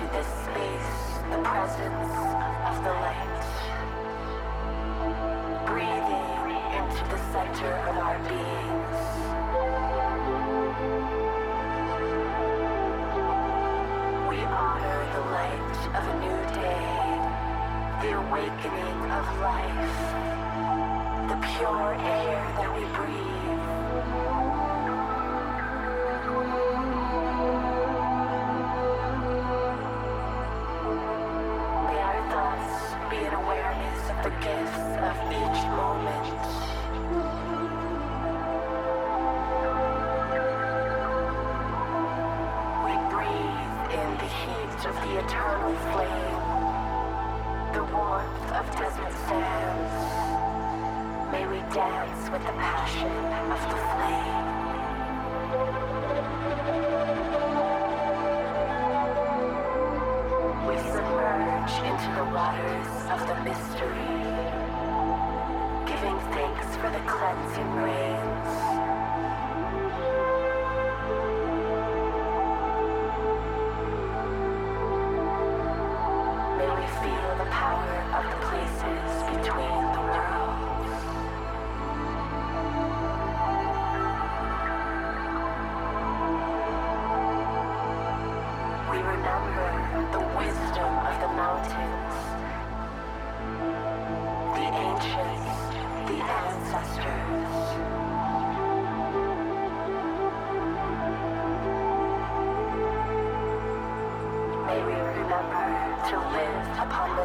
the presence of the light. Breathing into the center of our beings. We honor the light of a new day, the awakening of life, the pure air that we breathe. In the heat of the eternal flame, the warmth of desert sands. May we dance with the passion of the flame.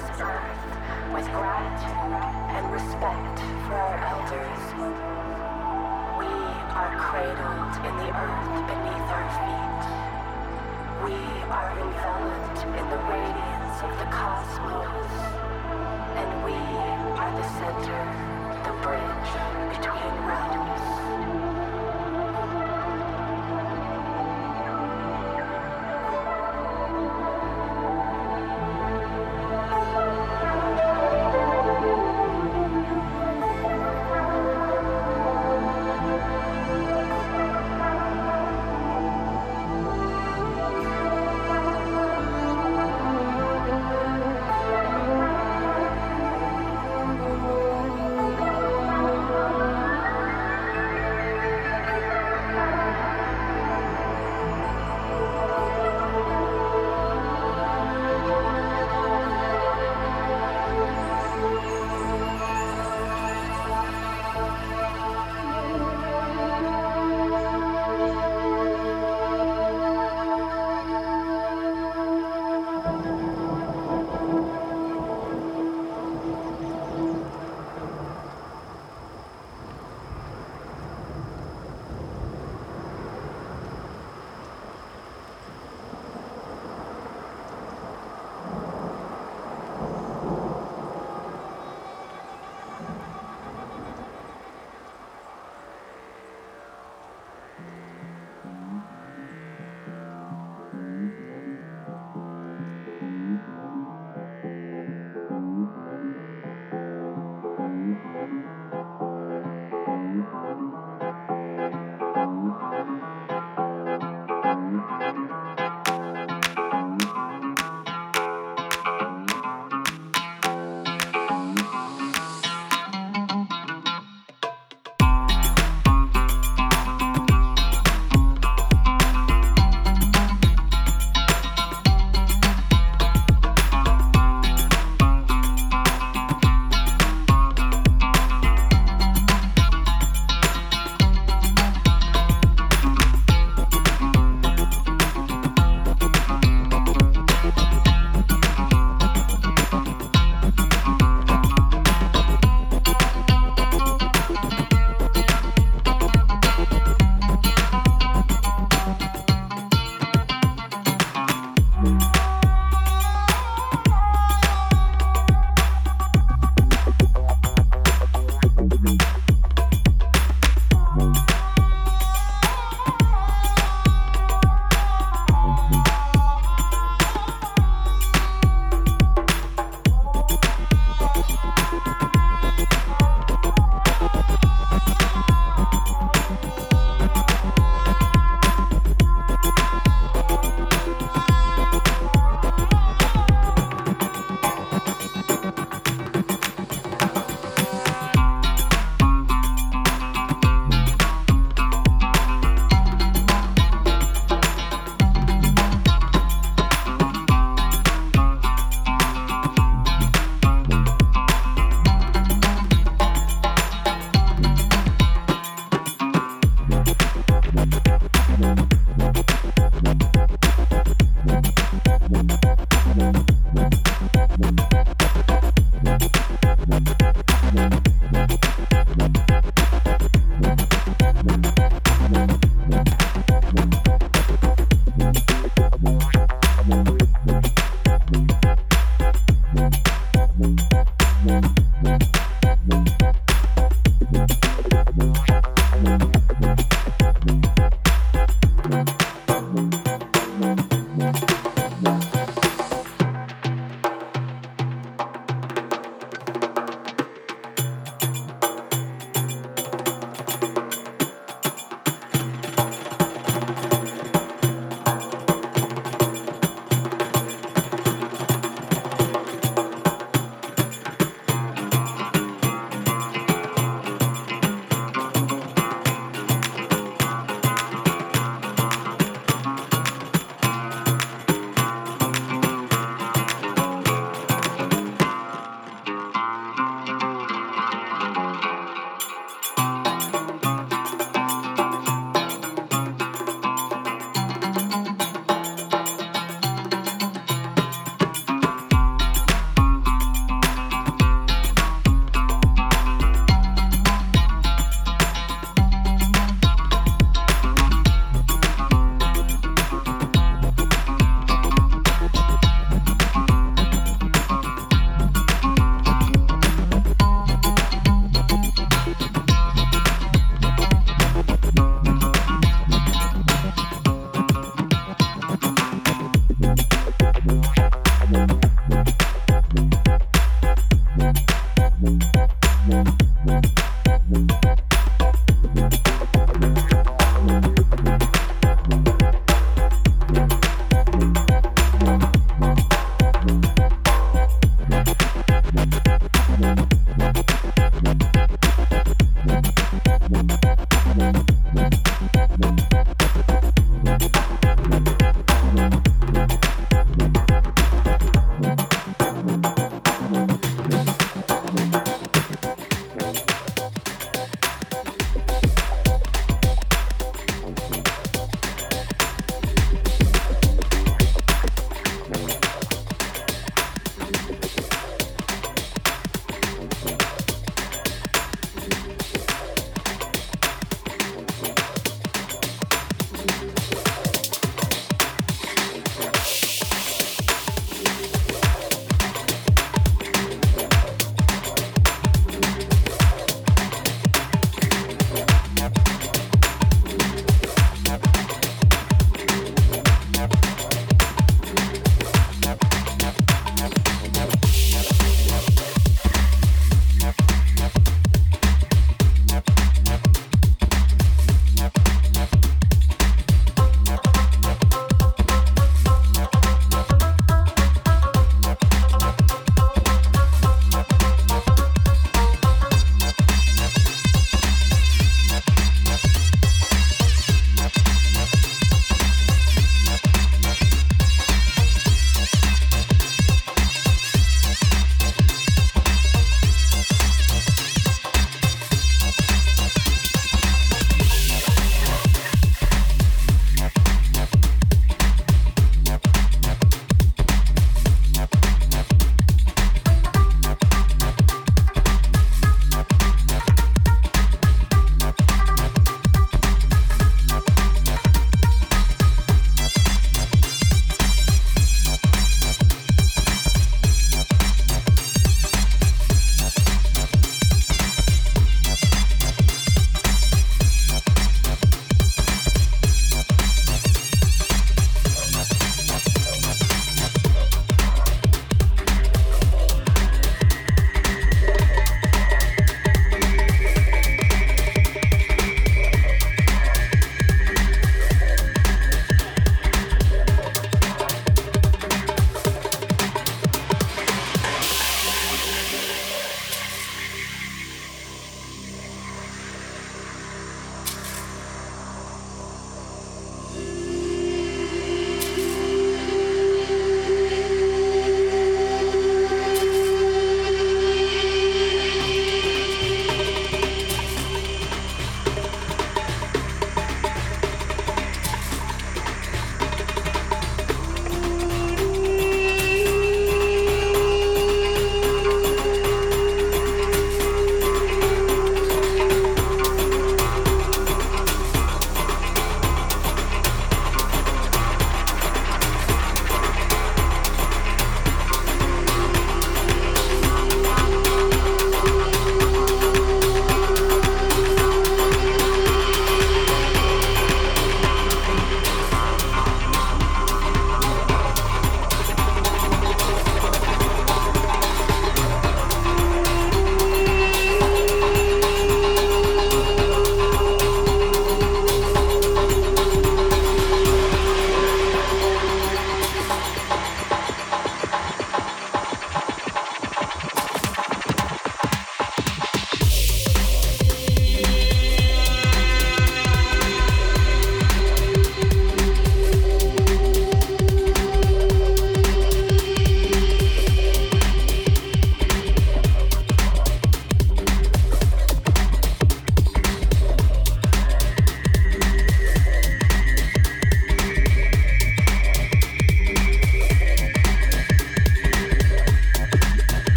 This earth with gratitude and respect for our elders. We are cradled in the earth beneath our feet. We are enveloped in the radiance of the cosmos, and we are the center, the bridge between realms.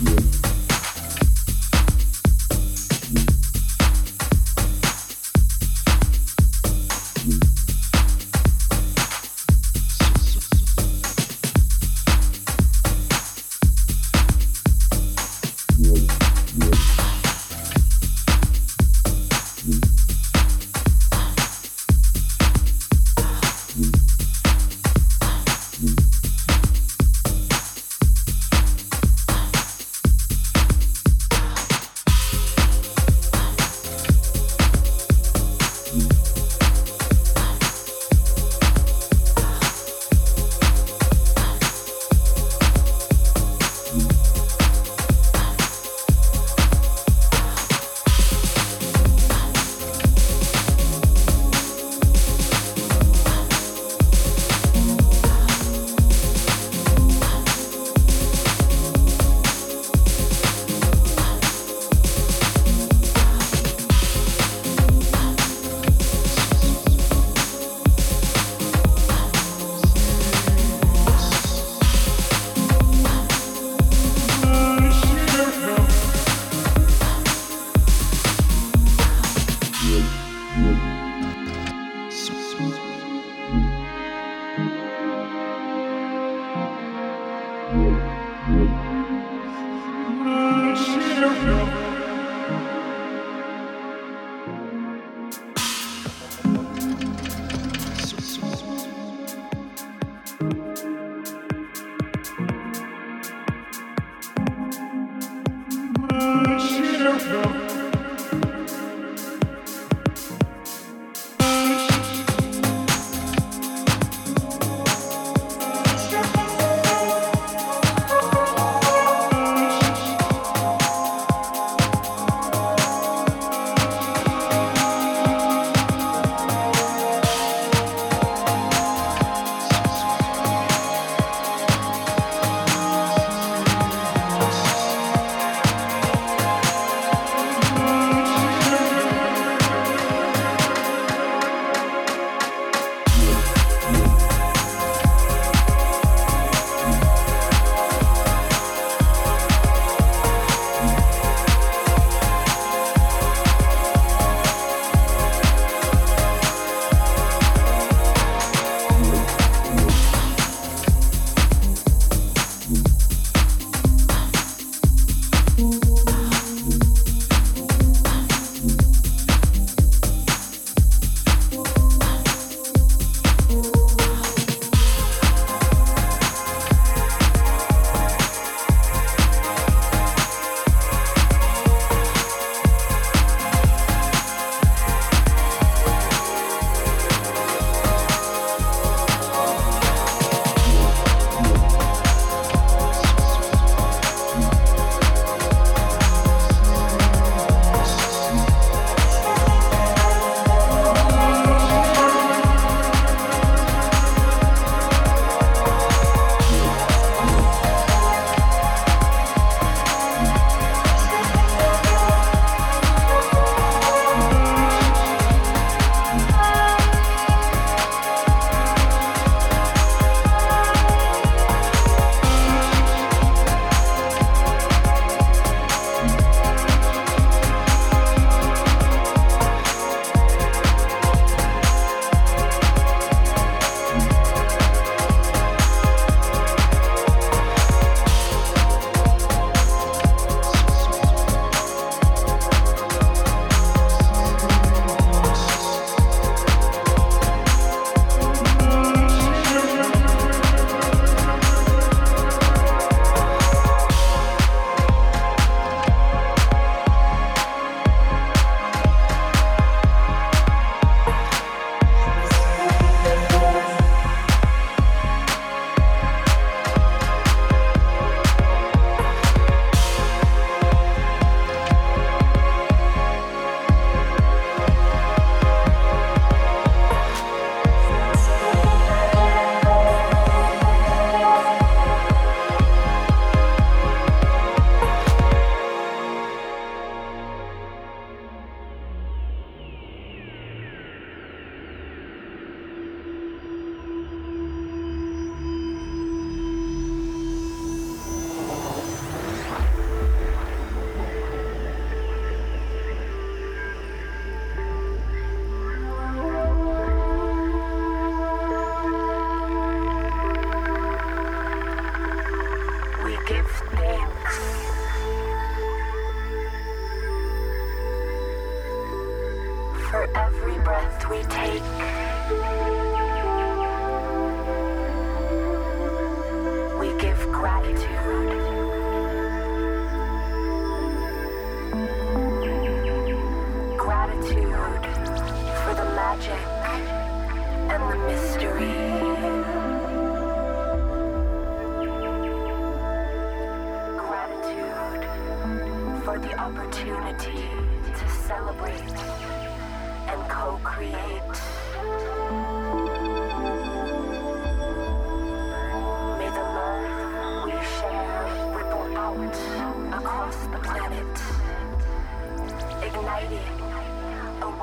you. should have known.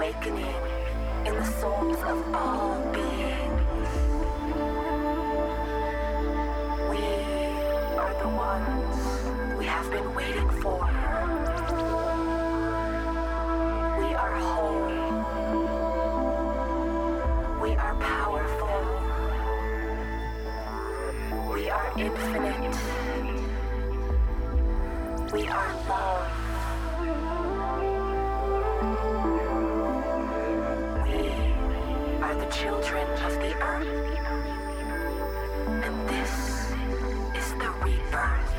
awakening in the souls of all beings. We are the ones we have been waiting for. We are whole. We are powerful. We are infinite. We are love. children of the earth. And this is the rebirth.